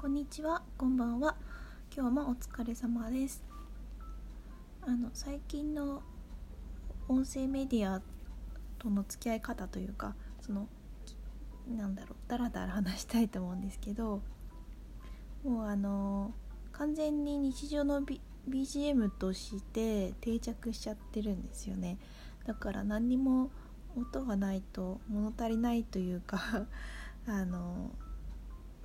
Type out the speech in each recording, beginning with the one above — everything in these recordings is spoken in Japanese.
こんにちは、こんばんは。今日もお疲れ様です。あの最近の音声メディアとの付き合い方というか、そのなんだろう、だらだら話したいと思うんですけど、もうあの完全に日常の、B、BGM として定着しちゃってるんですよね。だから何にも音がないと物足りないというか あの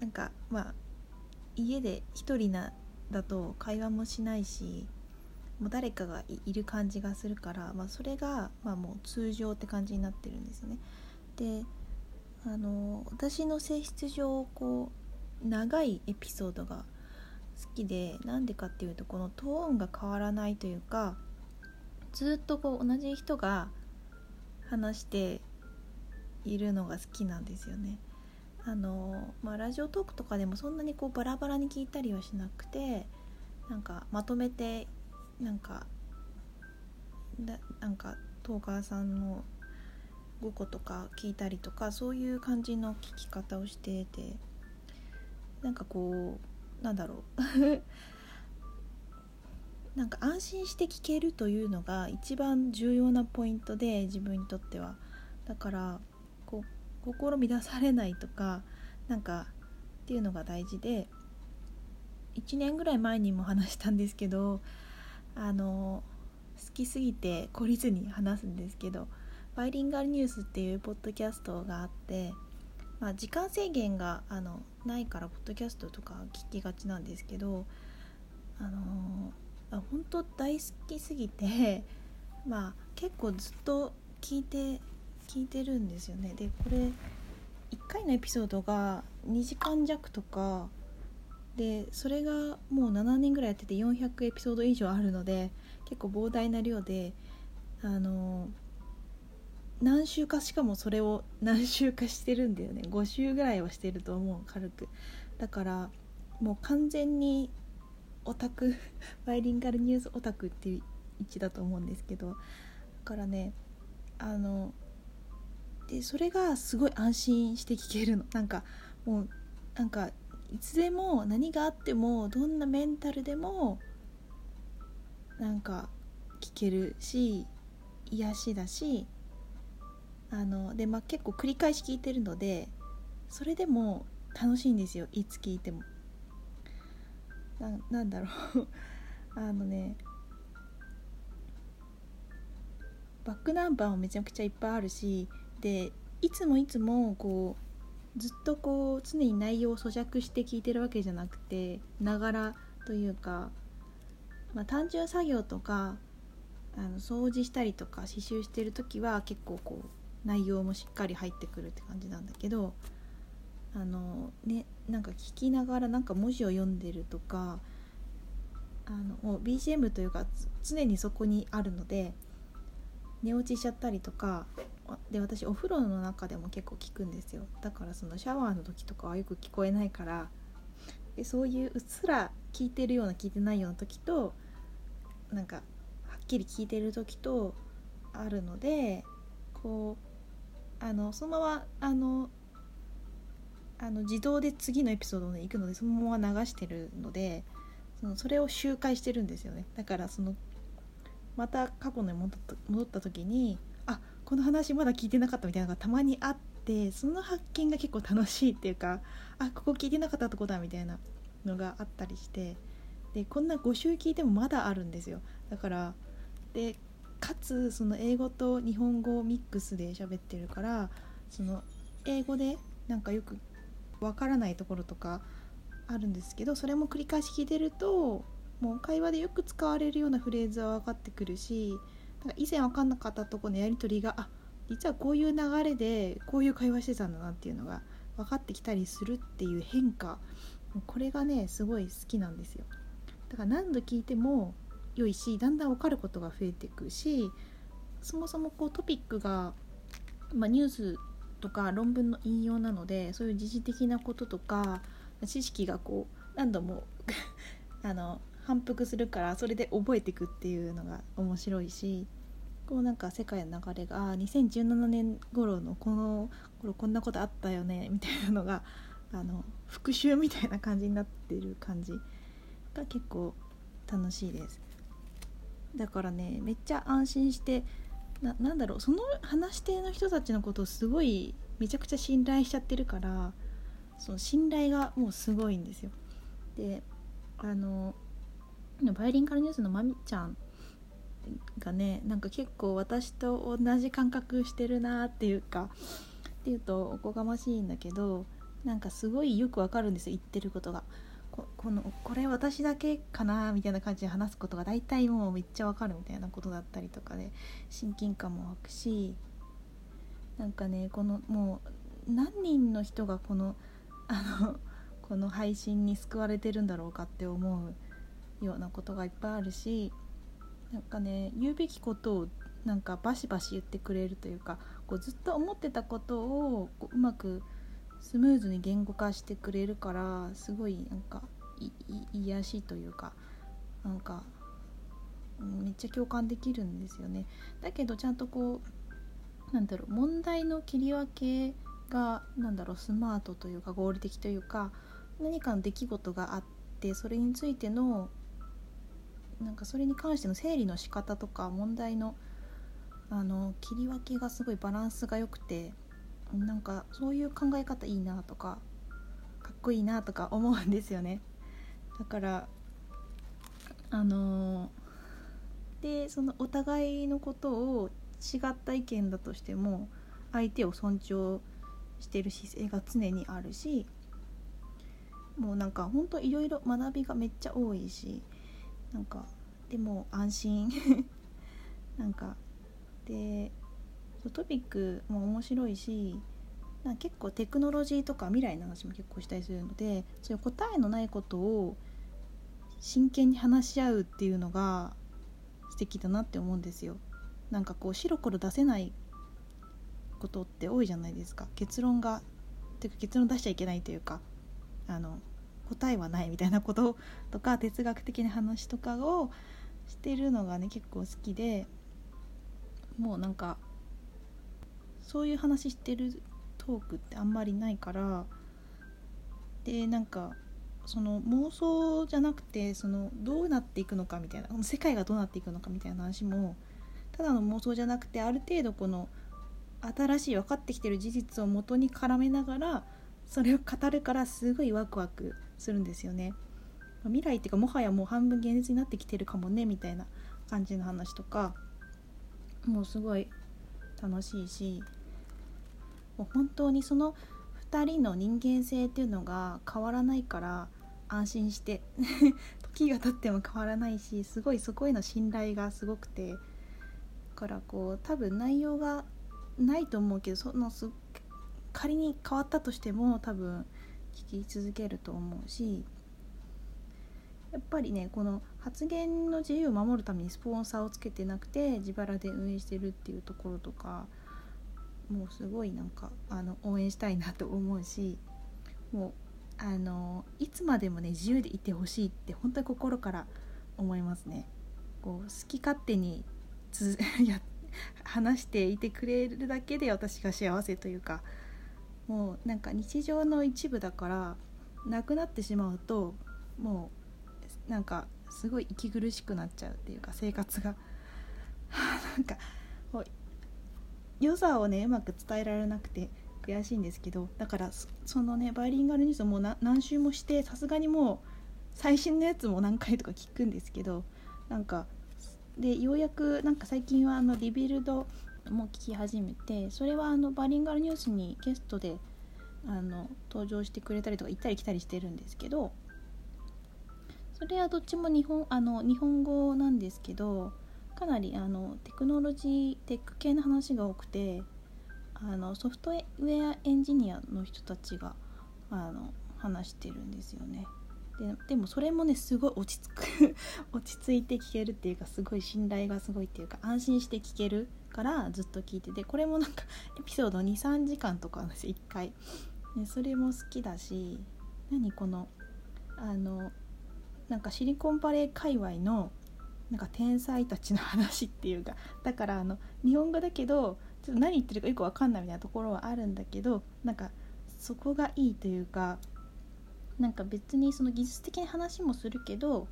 なんかまあ家で一人なだと会話もしないしもう誰かがいる感じがするから、まあ、それが、まあ、もう通常って感じになってるんですね。であの私の性質上こう長いエピソードが好きでなんでかっていうとこのトーンが変わらないというかずっとこう同じ人が話しているのが好きなんですよね。あのまあ、ラジオトークとかでもそんなにこうバラバラに聞いたりはしなくてなんかまとめてなんかだなんかトーカーさんの5個とか聞いたりとかそういう感じの聞き方をしててなんかこうなんだろう。なんか安心して聞けるというのが一番重要なポイントで自分にとっては。だから心乱されないとかなんかっていうのが大事で1年ぐらい前にも話したんですけどあの好きすぎて懲りずに話すんですけどバイリンガルニュースっていうポッドキャストがあって、まあ、時間制限があのないからポッドキャストとか聞きがちなんですけどあのあ本当大好きすぎてまあ結構ずっと聞いて聞いてるんですよね。でこれ1回のエピソードが2時間弱とかでそれがもう7年ぐらいやってて400エピソード以上あるので結構膨大な量であの何週かしかもそれを何週かしてるんだよね。5週ぐらいはしてると思う軽く。だからもう完全にオタク バイリンガルニュースオタクっていう位置だと思うんですけどだからねあのでそれがすごい安心して聞けるの。なんかもうなんかいつでも何があってもどんなメンタルでもなんか聞けるし癒しだしあので、まあ、結構繰り返し聞いてるのでそれでも楽しいんですよ。いつ聞いても。ななんだろう。あのねバックナンバーもめちゃくちゃいっぱいあるしでいつもいつもこうずっとこう常に内容を咀嚼して聞いてるわけじゃなくてながらというか、まあ、単純作業とかあの掃除したりとか刺繍してる時は結構こう内容もしっかり入ってくるって感じなんだけどあのねなんか聞きながらなんか文字を読んでるとかあの BGM というか常にそこにあるので寝落ちしちゃったりとかで私お風呂の中でも結構聞くんですよ。だからそのシャワーの時とかはよく聞こえないから。でそういううっすら聞いてるような聞いてないような時となんかはっきり聞いてる時とあるのでこうあのそのままあのあの自動で次のエピソードに行くのでそのまま流してるのでそのそれを周回してるんですよね。だからそのまた過去に戻った時にこの話まだ聞いてなかったみたいなのがたまにあってその発見が結構楽しいっていうかあここ聞いてなかったとこだみたいなのがあったりしてでこんな5週聞いてもまだあるんですよ。だからでかつその英語と日本語をミックスで喋ってるからその英語でなんかよくわからないところとかあるんですけどそれも繰り返し聞いてるともう会話でよく使われるようなフレーズは分かってくるしなんか以前分かんなかったとこのやり取りがあ実はこういう流れでこういう会話してたんだなっていうのが分かってきたりするっていう変化これがねすごい好きなんですよ。だから何度聞いても良いしだんだん分かることが増えていくしそもそもこうトピックが、まあ、ニュースとか論文の引用なのでそういう時事的なこととか知識がこう何度も あの反復するからそれで覚えていくっていうのが面白いしこうなんか世界の流れが2017年頃のこの頃こんなことあったよねみたいなのがあの復習みたいな感じになってる感じが結構楽しいです。だからねめっちゃ安心してななんだろうその話し手の人たちのことをすごいめちゃくちゃ信頼しちゃってるからその信頼がもうすごいんですよ。であののバイリンカルニュースのまみちゃんがねなんか結構私と同じ感覚してるなっていうかっていうとおこがましいんだけどなんかすごいよくわかるんですよ言ってることが。ここのこれ私だけかなみたいな感じで話すことが大体もうめっちゃわかるみたいなことだったりとかで親近感も湧くしなんかねこのもう何人の人がこのあのこの配信に救われてるんだろうかって思うようなことがいっぱいあるしなんかね言うべきことをなんかバシバシ言ってくれるというかこうずっと思ってたことをこううまくスムーズに言語化してくれるからすごいなんか癒しというかなんかめっちゃ共感できるんですよね。だけどちゃんとこうなんだろう問題の切り分けがなんだろうスマートというか合理的というか何かの出来事があってそれについてのなんかそれに関しての整理の仕方とか問題のあの切り分けがすごいバランスが良くてなんかそういう考え方いいなとかかっこいいなとか思うんですよね。だからあのでそのお互いのことを違った意見だとしても相手を尊重してる姿勢が常にあるしもうなんかほんといろいろ学びがめっちゃ多いしなんかでも安心 なんかでトピックも面白いしなんか結構テクノロジーとか未来の話も結構したりするのでそういう答えのないことを真剣に話し合うっていうのが素敵だなって思うんですよ。なんかこう白黒出せないことって多いじゃないですか結論がてか結論出しちゃいけないというかあの答えはないみたいなこととか哲学的な話とかをしてるのがね結構好きでもうなんかそういう話してるトークってあんまりないからでなんかその妄想じゃなくてそのどうなっていくのかみたいな世界がどうなっていくのかみたいな話もただの妄想じゃなくてある程度この新しい分かってきてる事実をもとに絡めながらそれを語るからすごいワクワクするんですよね。未来っていうかもはやもう半分現実になってきてるかもねみたいな感じの話とかもうすごい楽しいしもう本当にその2人の人間性っていうのが変わらないから安心して 時が経っても変わらないしすごいそこへの信頼がすごくてだからこう多分内容がないと思うけどそのす仮に変わったとしても多分聞き続けると思うしやっぱりねこの発言の自由を守るためにスポンサーをつけてなくて自腹で運営してるっていうところとかもうすごいなんかあの応援したいなと思うしもうあのいつまでもね自由でいてほしいって本当に心から思いますね。こう好き勝手につ や 話していてくれるだけで私が幸せというかもうなんか日常の一部だからなくなってしまうともうなんかすごい息苦しくなっちゃうっていうか生活が。なんか良さをねうまく伝えられなくて悔しいんですけどだからそのねバイリンガルニュースも何周もしてさすがにもう最新のやつも何回とか聞くんですけどなんかでようやくなんか最近はあの Rebuild も聞き始めてそれはあのバイリンガルニュースにゲストであの登場してくれたりとか行ったり来たりしてるんですけどそれはどっちも日本あの日本語なんですけどかなりあのテクノロジーテック系の話が多くてあのソフトウェアエンジニアの人たちがあの話してるんですよね。ででもそれもねすごい落ち着く 落ち着いて聞けるっていうかすごい信頼がすごいっていうか安心して聞けるからずっと聞いててこれもなんかエピソード23時間とかです1回、ね、それも好きだし何このあのなんかシリコンバレー界隈のなんか天才たちの話っていうかだからあの日本語だけどちょっと何言ってるかよく分かんないみたいなところはあるんだけどなんかそこがいいというかなんか別にその技術的な話もするけど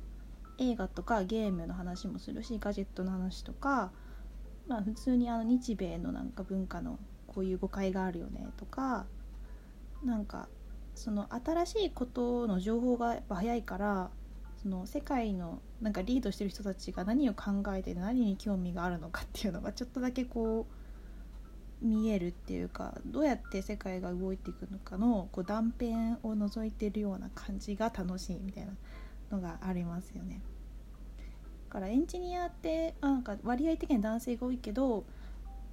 映画とかゲームの話もするしガジェットの話とか、まあ、普通にあの日米のなんか文化のこういう誤解があるよねとかなんかその新しいことの情報がやっぱ早いからその世界のなんかリードしてる人たちが何を考えて何に興味があるのかっていうのがちょっとだけこう見えるっていうかどうやって世界が動いていくのかのこう断片を覗いてるような感じが楽しいみたいなのがありますよね。からエンジニアってなんか割合的に男性が多いけど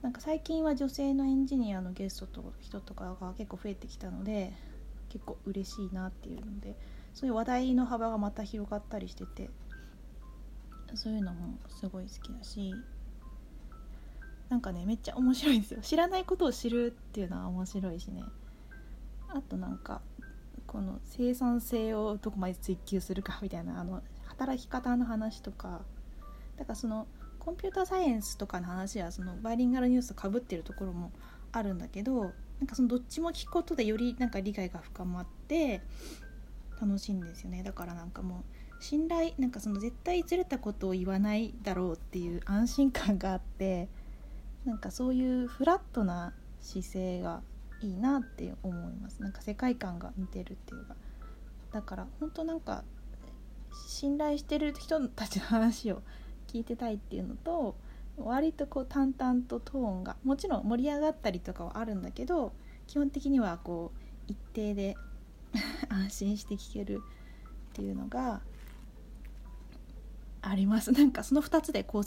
なんか最近は女性のエンジニアのゲストと人とかが結構増えてきたので結構嬉しいなっていうのでそういう話題の幅がまた広がったりしててそういうのもすごい好きだしなんかねめっちゃ面白いんですよ。知らないことを知るっていうのは面白いしね。あとなんかこの生産性をどこまで追求するかみたいなあの働き方の話とかだからそのコンピューターサイエンスとかの話はそのバイリンガルニュースとかぶってるところもあるんだけどなんかそのどっちも聞くことでよりなんか理解が深まって楽しいんですよね。だからなんかもう信頼なんかその絶対ずれたことを言わないだろうっていう安心感があってなんかそういうフラットな姿勢がいいなって思います。なんか世界観が似てるっていうか。だから本当なんか信頼してる人たちの話を聞いてたいっていうのと割とこう淡々とトーンがもちろん盛り上がったりとかはあるんだけど基本的にはこう一定で 安心して聞けるっていうのがあります。なんかその2つで構成